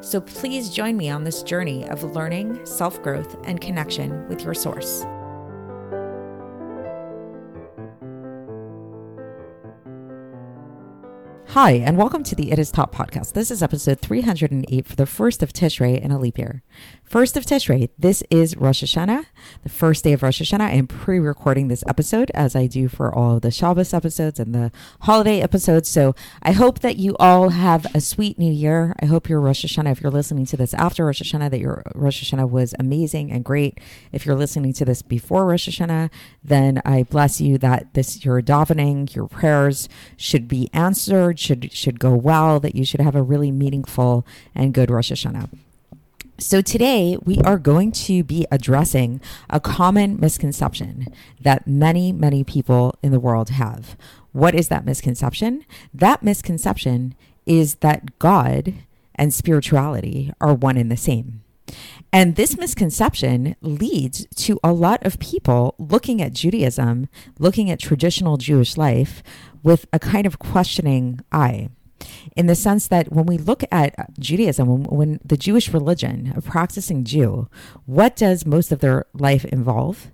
So please join me on this journey of learning, self growth, and connection with your source. Hi, and welcome to the It Is Taught podcast. This is episode 308 for the first of Tishrei in a leap year. First of Tishrei, this is Rosh Hashanah, the first day of Rosh Hashanah. I am pre recording this episode as I do for all of the Shabbos episodes and the holiday episodes. So I hope that you all have a sweet new year. I hope your Rosh Hashanah, if you're listening to this after Rosh Hashanah, that your Rosh Hashanah was amazing and great. If you're listening to this before Rosh Hashanah, then I bless you that this, your davening, your prayers should be answered should should go well, that you should have a really meaningful and good Rosh Hashanah. So today we are going to be addressing a common misconception that many, many people in the world have. What is that misconception? That misconception is that God and spirituality are one and the same. And this misconception leads to a lot of people looking at Judaism, looking at traditional Jewish life with a kind of questioning eye. In the sense that when we look at Judaism, when, when the Jewish religion, a practicing Jew, what does most of their life involve?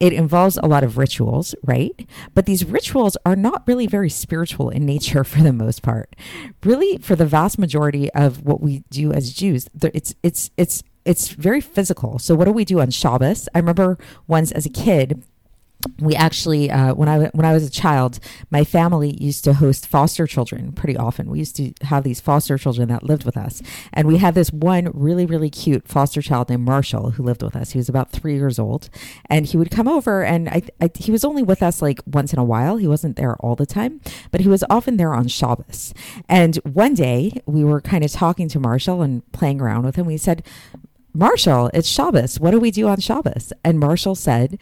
it involves a lot of rituals, right? But these rituals are not really very spiritual in nature for the most part. Really, for the vast majority of what we do as Jews, it's it's it's it's very physical. So what do we do on Shabbos? I remember once as a kid we actually uh, when I when I was a child, my family used to host foster children pretty often. We used to have these foster children that lived with us, and we had this one really really cute foster child named Marshall who lived with us. He was about three years old, and he would come over, and I, I, he was only with us like once in a while. He wasn't there all the time, but he was often there on Shabbos. And one day we were kind of talking to Marshall and playing around with him. We said, Marshall, it's Shabbos. What do we do on Shabbos? And Marshall said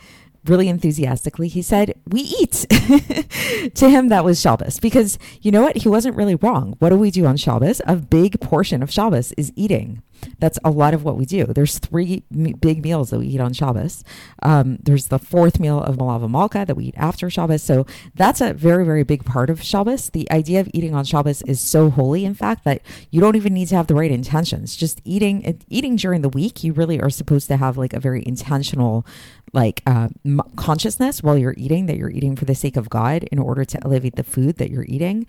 really enthusiastically, he said, We eat. to him, that was Shabbos. Because you know what? He wasn't really wrong. What do we do on Shabbos? A big portion of Shabbos is eating. That's a lot of what we do. There's three big meals that we eat on Shabbos. Um, there's the fourth meal of Malava Malka that we eat after Shabbos. So that's a very, very big part of Shabbos. The idea of eating on Shabbos is so holy, in fact, that you don't even need to have the right intentions. Just eating, eating during the week, you really are supposed to have like a very intentional, like uh, m- consciousness while you're eating that you're eating for the sake of God in order to elevate the food that you're eating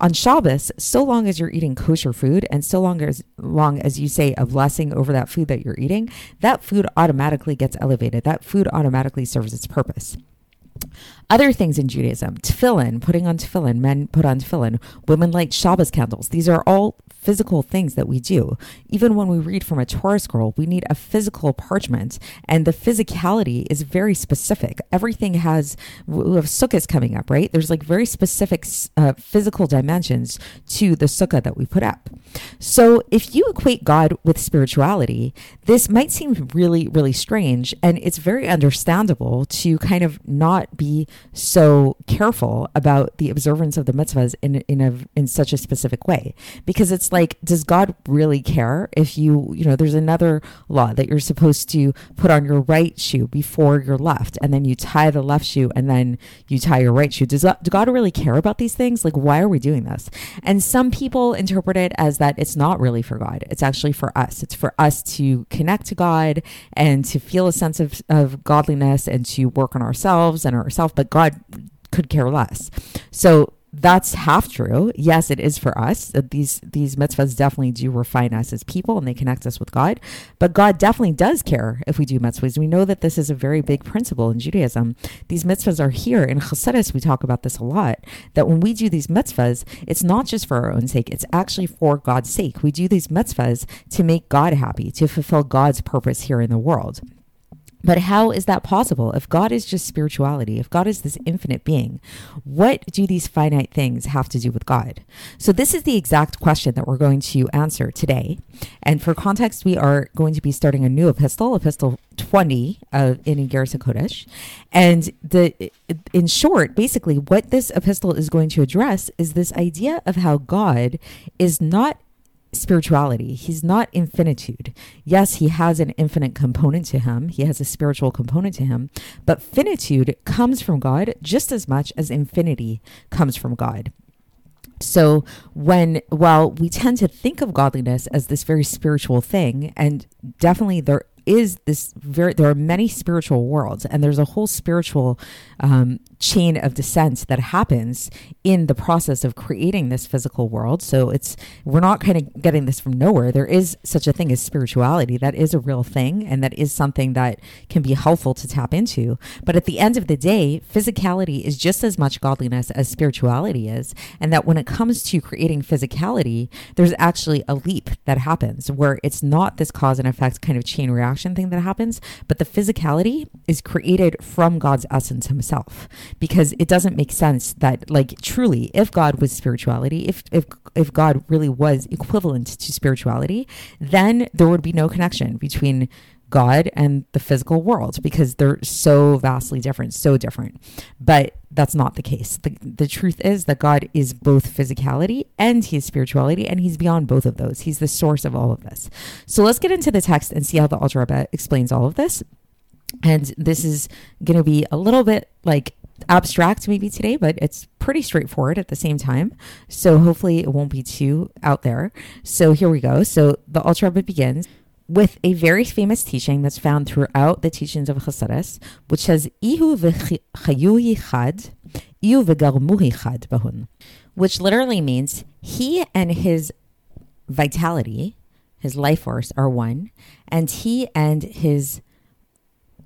on Shabbos, so long as you're eating kosher food and so long as long as you say a blessing over that food that you're eating, that food automatically gets elevated. That food automatically serves its purpose. Other things in Judaism, tefillin, putting on tefillin, men put on tefillin, women light Shabbos candles. These are all physical things that we do. Even when we read from a Torah scroll, we need a physical parchment, and the physicality is very specific. Everything has, we have sukkahs coming up, right? There's like very specific uh, physical dimensions to the sukkah that we put up. So if you equate God with spirituality, this might seem really, really strange, and it's very understandable to kind of not be so careful about the observance of the mitzvahs in in a in such a specific way. Because it's like does god really care if you you know there's another law that you're supposed to put on your right shoe before your left and then you tie the left shoe and then you tie your right shoe. Does does god really care about these things? Like why are we doing this? And some people interpret it as that it's not really for god. It's actually for us. It's for us to connect to god and to feel a sense of, of godliness and to work on ourselves and ourselves but god could care less so that's half true. Yes, it is for us. Uh, these these mitzvahs definitely do refine us as people and they connect us with God. But God definitely does care if we do mitzvahs. We know that this is a very big principle in Judaism. These mitzvahs are here. In Chassidus, we talk about this a lot. That when we do these mitzvahs, it's not just for our own sake. It's actually for God's sake. We do these mitzvahs to make God happy, to fulfill God's purpose here in the world. But how is that possible? If God is just spirituality, if God is this infinite being, what do these finite things have to do with God? So, this is the exact question that we're going to answer today. And for context, we are going to be starting a new epistle, epistle 20 of in Iggeres Kodesh. And the in short, basically, what this epistle is going to address is this idea of how God is not spirituality. He's not infinitude. Yes, he has an infinite component to him, he has a spiritual component to him, but finitude comes from God just as much as infinity comes from God. So, when while we tend to think of godliness as this very spiritual thing, and definitely there is this very there are many spiritual worlds and there's a whole spiritual um, chain of descent that happens in the process of creating this physical world. So it's we're not kind of getting this from nowhere. There is such a thing as spirituality. That is a real thing and that is something that can be helpful to tap into. But at the end of the day physicality is just as much godliness as spirituality is and that when it comes to creating physicality there's actually a leap that happens where it's not this cause and effect kind of chain reaction thing that happens, but the physicality is created from God's essence himself. Because it doesn't make sense that like truly if God was spirituality, if if if God really was equivalent to spirituality, then there would be no connection between God and the physical world because they're so vastly different, so different. But that's not the case. The, the truth is that God is both physicality and he is spirituality, and he's beyond both of those. He's the source of all of this. So let's get into the text and see how the Alter Rebbe explains all of this. And this is going to be a little bit like abstract maybe today, but it's pretty straightforward at the same time. So hopefully it won't be too out there. So here we go. So the Alter Rebbe begins with a very famous teaching that's found throughout the teachings of Chassidus, which says "Ihu yichad, ihu yichad bahun," which literally means he and his vitality, his life force, are one, and he and his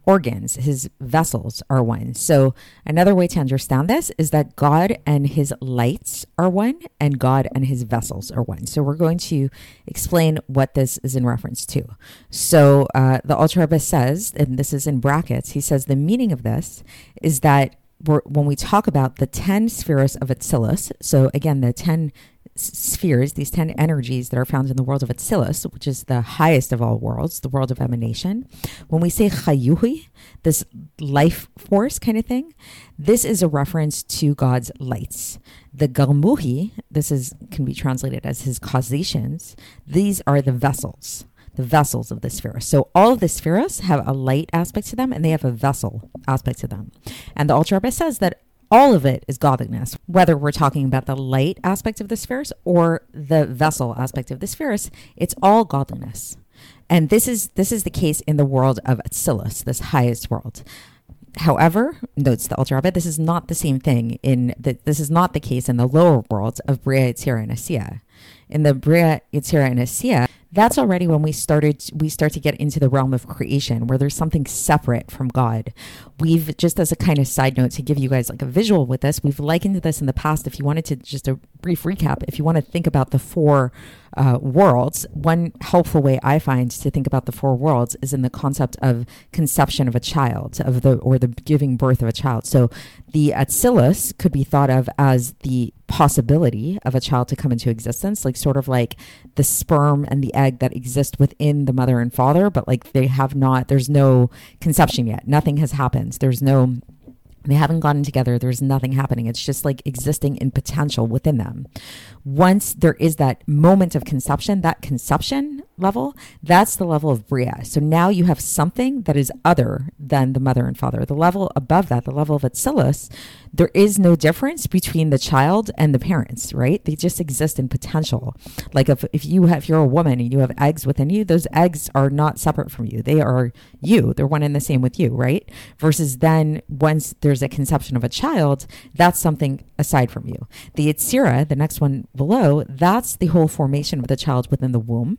organs, his vessels are one. So, another way to understand this is that God and his lights are one, and God and his vessels are one. So, we're going to explain what this is in reference to. So, uh, the Alter says, and this is in brackets, he says the meaning of this is that when we talk about the 10 spheres of Atzilus, so again, the 10 spheres, these 10 energies that are found in the world of Atzilus, which is the highest of all worlds, the world of emanation, when we say Chayuhi, this life force kind of thing, this is a reference to God's lights. The Garmuhi, this is can be translated as his causations, these are the vessels the vessels of the sphere. So all of the spheres have a light aspect to them and they have a vessel aspect to them. And the Alter says that all of it is godliness, whether we're talking about the light aspect of the spheres or the vessel aspect of the spheres, it's all godliness. And this is this is the case in the world of Atzilus, this highest world. However, notes the Alter Rebbe, this is not the same thing in the, this is not the case in the lower worlds of Bria, Yetzirah, and Asiya. In the Bria, Yetzirah, and Asiya, that's already when we started we start to get into the realm of creation where there's something separate from god. We've just as a kind of side note to give you guys like a visual with this we've likened this in the past. If you wanted to just a brief recap if you want to think about the four uh, worlds one helpful way i find to think about the four worlds is in the concept of conception of a child of the or the giving birth of a child. So the atzilus could be thought of as the possibility of a child to come into existence, like sort of like the sperm and the egg that exist within the mother and father, but like they have not, there's no conception yet. Nothing has happened. There's no they haven't gotten together. There's nothing happening. It's just like existing in potential within them. Once there is that moment of conception, that conception level, that's the level of Bria. So now you have something that is other than the mother and father. The level above that, the level of Atzilus, there is no difference between the child and the parents, right? They just exist in potential. Like if, if you have, if you're a woman and you have eggs within you, those eggs are not separate from you. They are you. They're one and the same with you, right? Versus then once there's a conception of a child, that's something aside from you. The Yetzirah, the next one below, that's the whole formation of the child within the womb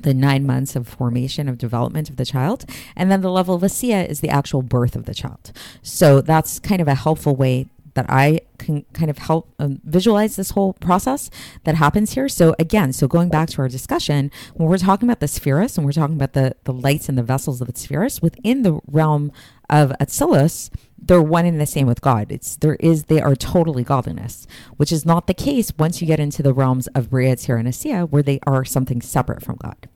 the nine months of formation of development of the child. And then the level of Asiya is the actual birth of the child. So that's kind of a helpful way that I can kind of help um, visualize this whole process that happens here. So again, so going back to our discussion, when we're talking about the spheres and we're talking about the the lights and the vessels of the spheres within the realm of Atzilus, they're one and the same with God. It's there is they are totally godliness, which is not the case once you get into the realms of Bria, and Asiya, where they are something separate from God.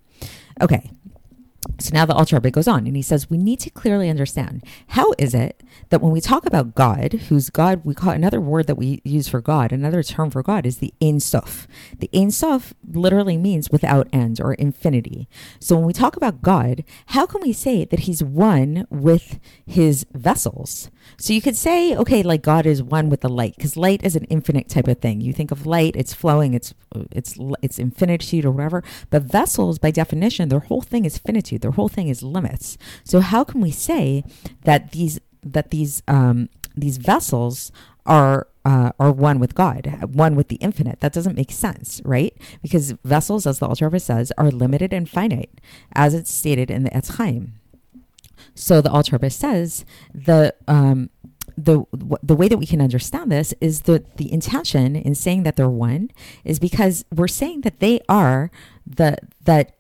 Okay, so now the Alter Rebbe goes on and he says, We need to clearly understand how is it that when we talk about God, who's God, we call another word that we use for God, another term for God is the Ein Sof. The Ein Sof literally means without end or infinity. So when we talk about God, how can we say that he's one with his vessels? So you could say, okay, like God is one with the light, because light is an infinite type of thing. You think of light, it's flowing, it's it's it's infinitude or whatever. But vessels, by definition, their whole thing is finitude. Whole thing is limits. So how can we say that these that these um, these vessels are uh, are one with God, one with the infinite. That doesn't make sense, right? Because vessels, as the Alter Rebbe says, are limited and finite, as it's stated in the Etz Chaim. So the Alter Rebbe says the um, the the way that we can understand this is that the intention in saying that they're one is because we're saying that they are the that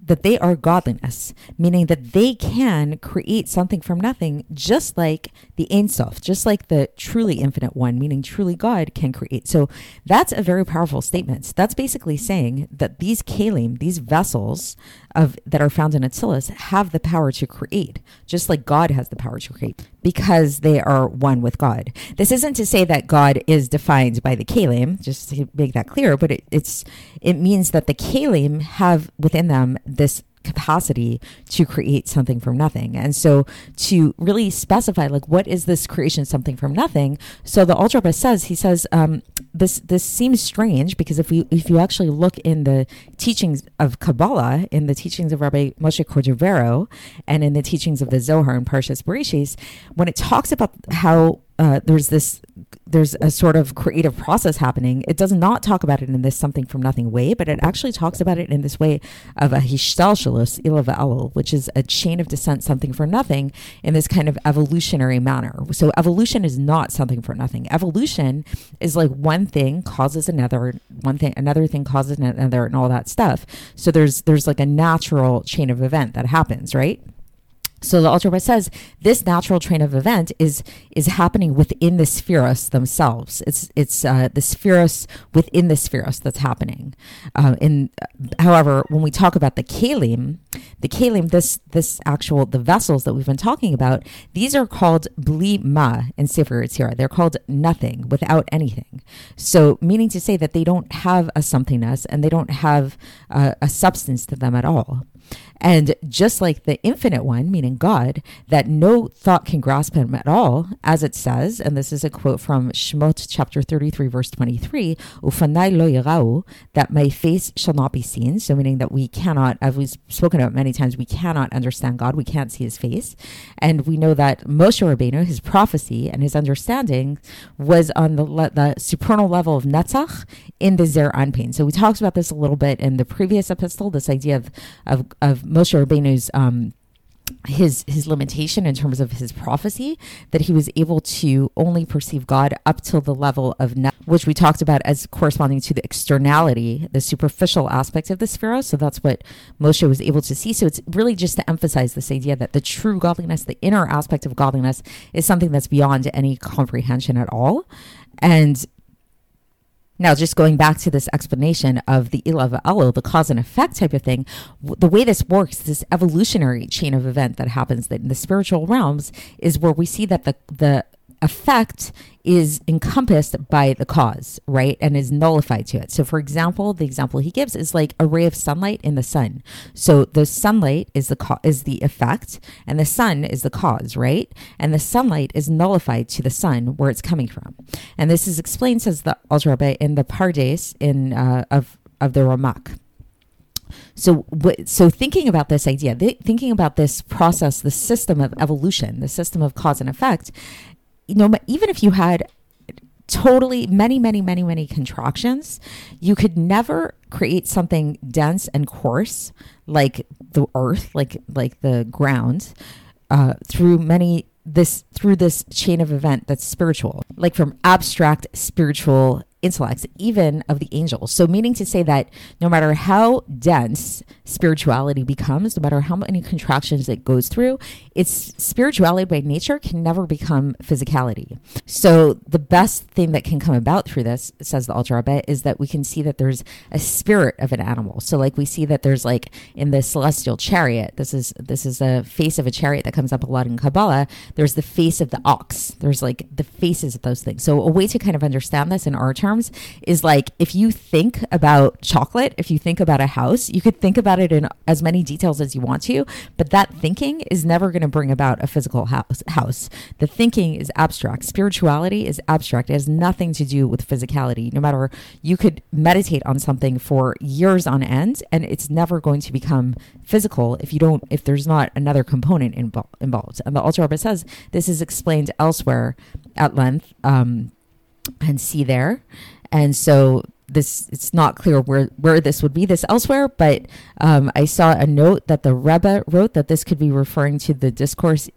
that they are godliness, meaning that they can create something from nothing, just like the Ein Sof, just like the truly infinite one, meaning truly God can create. So that's a very powerful statement. That's basically saying that these kalim, these vessels of that are found in Atzilus, have the power to create, just like God has the power to create, because they are one with God. This isn't to say that God is defined by the kalim, just to make that clear, but it, it's it means that the kalim have within them this capacity to create something from nothing. And so to really specify like what is this creation something from nothing? So the Alter Rebbe says he says um, this this seems strange because if we if you actually look in the teachings of Kabbalah, in the teachings of Rabbi Moshe Cordovero, and in the teachings of the Zohar and Parshas Bereshis, when it talks about how uh, there's this there's a sort of creative process happening. It does not talk about it in this something from nothing way, but it actually talks about it in this way of a hishtalshalus ilava elul, which is a chain of descent, something for nothing, in this kind of evolutionary manner. So evolution is not something for nothing. Evolution is like one thing causes another, one thing another thing causes another, and all that stuff. So there's there's like a natural chain of event that happens, right? So the Alter says this natural train of event is is happening within the sefiros themselves. It's it's uh, the sefiros within the sefiros that's happening. Uh, in however, when we talk about the kalim, the kalim, this this actual the vessels that we've been talking about, these are called bli ma in Sefer Yetzirah. They're called nothing, without anything. So meaning to say that they don't have a somethingness and they don't have uh, a substance to them at all. And just like the infinite one, meaning God, that no thought can grasp him at all, as it says, and this is a quote from Shemot chapter 33, verse 23, Ufanai lo yirau, that my face shall not be seen. So meaning that we cannot, as we've spoken about many times, we cannot understand God. We can't see his face. And we know that Moshe Rabbeinu, his prophecy and his understanding was on the, le- the supernal level of Netzach in the Zer Anpin. So we talked about this a little bit in the previous epistle, this idea of, of, of Moshe Rabbeinu's um, his his limitation in terms of his prophecy that he was able to only perceive God up till the level of ne- which we talked about as corresponding to the externality, the superficial aspect of the sphere. So that's what Moshe was able to see. So it's really just to emphasize this idea that the true godliness, the inner aspect of godliness, is something that's beyond any comprehension at all. And now, just going back to this explanation of the Ilav Elo, the cause and effect type of thing, the way this works, this evolutionary chain of event that happens in the spiritual realms, is where we see that the the effect is encompassed by the cause, right? And is nullified to it. So, for example, the example he gives is like a ray of sunlight in the sun. So, the sunlight is the co- is the effect, and the sun is the cause, right? And the sunlight is nullified to the sun where it's coming from. And this is explained, says the Rebbe, in the Pardes in uh, of of the Ramak. So, so thinking about this idea, thinking about this process, the system of evolution, the system of cause and effect, you know, even if you had totally many, many, many, many contractions, you could never create something dense and coarse like the earth, like like the ground, uh, through many this through this chain of event that's spiritual, like from abstract spiritual intellects, even of the angels. So, meaning to say that no matter how dense spirituality becomes, no matter how many contractions it goes through, its spirituality by nature can never become physicality. So, the best thing that can come about through this, says the Alter Rebbe, is that we can see that there's a spirit of an animal. So, like we see that there's like in the celestial chariot, this is this is a face of a chariot that comes up a lot in Kabbalah. There's the face of the ox. There's like the faces of those things. So, a way to kind of understand this in our terms terms is like if you think about chocolate, if you think about a house, you could think about it in as many details as you want to, but that thinking is never going to bring about a physical house. House. The thinking is abstract. Spirituality is abstract. It has nothing to do with physicality. No matter you could meditate on something for years on end and it's never going to become physical if you don't if there's not another component involved. And the Alter Rebbe says this is explained elsewhere at length. Um, and see there. And so this it's not clear where where this would be this elsewhere, but um, I saw a note that the Rebbe wrote that this could be referring to the discourse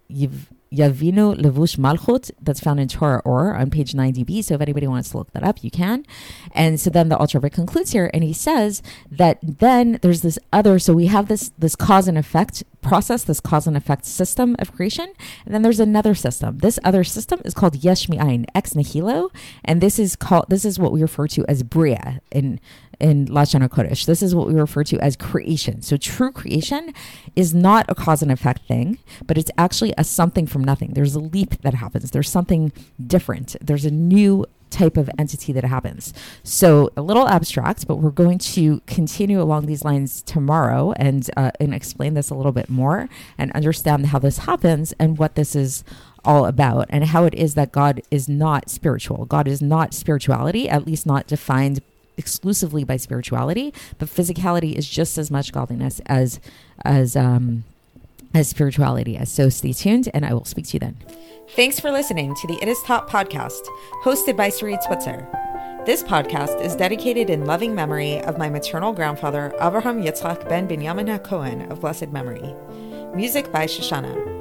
Yavinu Levush Malchut that's found in Torah Or on page 90b. So if anybody wants to look that up, you can. And so then the Alter Rebbe concludes here and he says that then there's this other, so we have this, this cause and effect process, this cause and effect system of creation. And then there's another system. This other system is called Yesh Mi'ayin, ex nihilo. And this is called, this is what we refer to as Bria in in Lashon Kodesh. This is what we refer to as creation. So true creation is not a cause and effect thing, but it's actually a something from nothing. There's a leap that happens. There's something different. There's a new type of entity that happens. So a little abstract, but we're going to continue along these lines tomorrow and uh, and explain this a little bit more and understand how this happens and what this is all about and how it is that God is not spiritual. God is not spirituality, at least not defined exclusively by spirituality, but physicality is just as much godliness as as um, as spirituality as. So stay tuned, and I will speak to you then. Thanks for listening to the It Is Taught podcast, hosted by Sarit Switzer. This podcast is dedicated in loving memory of my maternal grandfather, Avraham Yitzchak ben Binyamin HaKohen of blessed memory. Music by Shoshannah.